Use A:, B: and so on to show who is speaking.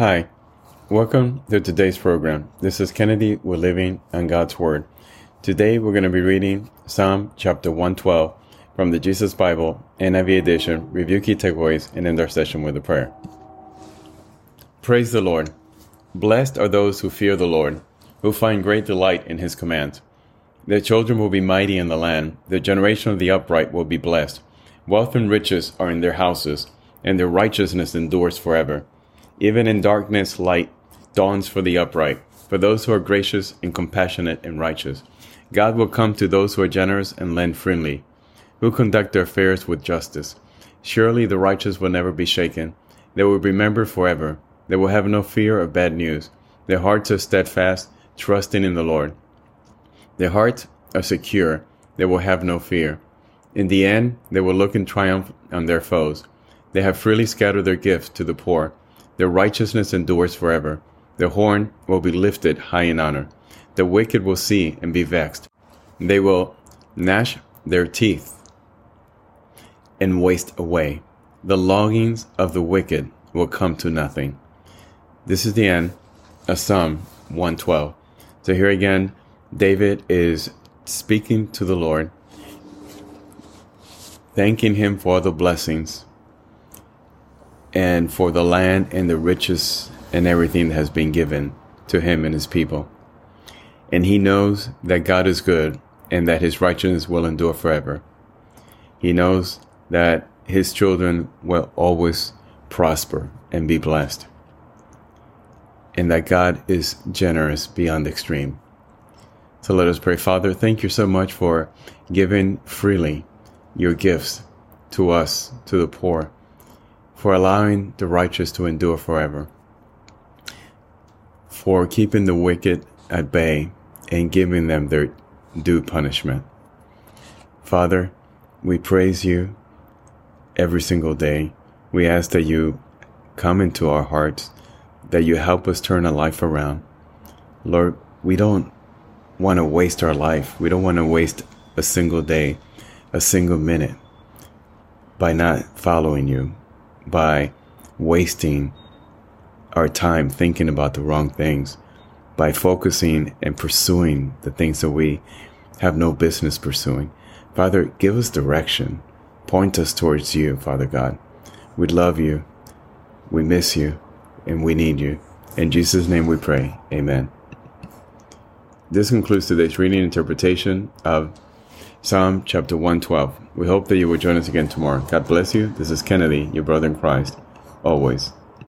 A: Hi, welcome to today's program. This is Kennedy. We're living on God's Word. Today we're going to be reading Psalm chapter 112 from the Jesus Bible NIV edition, review key takeaways, and end our session with a prayer. Praise the Lord. Blessed are those who fear the Lord, who find great delight in his commands. Their children will be mighty in the land, the generation of the upright will be blessed. Wealth and riches are in their houses, and their righteousness endures forever. Even in darkness, light dawns for the upright, for those who are gracious and compassionate and righteous. God will come to those who are generous and lend freely, who conduct their affairs with justice. Surely the righteous will never be shaken. They will remember forever. They will have no fear of bad news. Their hearts are steadfast, trusting in the Lord. Their hearts are secure. They will have no fear. In the end, they will look in triumph on their foes. They have freely scattered their gifts to the poor. Their righteousness endures forever. Their horn will be lifted high in honor. The wicked will see and be vexed. They will gnash their teeth and waste away. The longings of the wicked will come to nothing. This is the end of Psalm 112. So here again, David is speaking to the Lord, thanking him for the blessings and for the land and the riches and everything that has been given to him and his people. And he knows that God is good and that his righteousness will endure forever. He knows that his children will always prosper and be blessed. And that God is generous beyond extreme. So let us pray. Father, thank you so much for giving freely your gifts to us, to the poor for allowing the righteous to endure forever, for keeping the wicked at bay and giving them their due punishment. Father, we praise you every single day. We ask that you come into our hearts, that you help us turn a life around. Lord, we don't want to waste our life. We don't want to waste a single day, a single minute by not following you, by wasting our time thinking about the wrong things, by focusing and pursuing the things that we have no business pursuing. Father, give us direction. Point us towards you, Father God. We love you. We miss you. And we need you. In Jesus' name we pray. Amen. This concludes today's reading interpretation of Psalm chapter 112. We hope that you will join us again tomorrow. God bless you. This is Kennedy, your brother in Christ, always.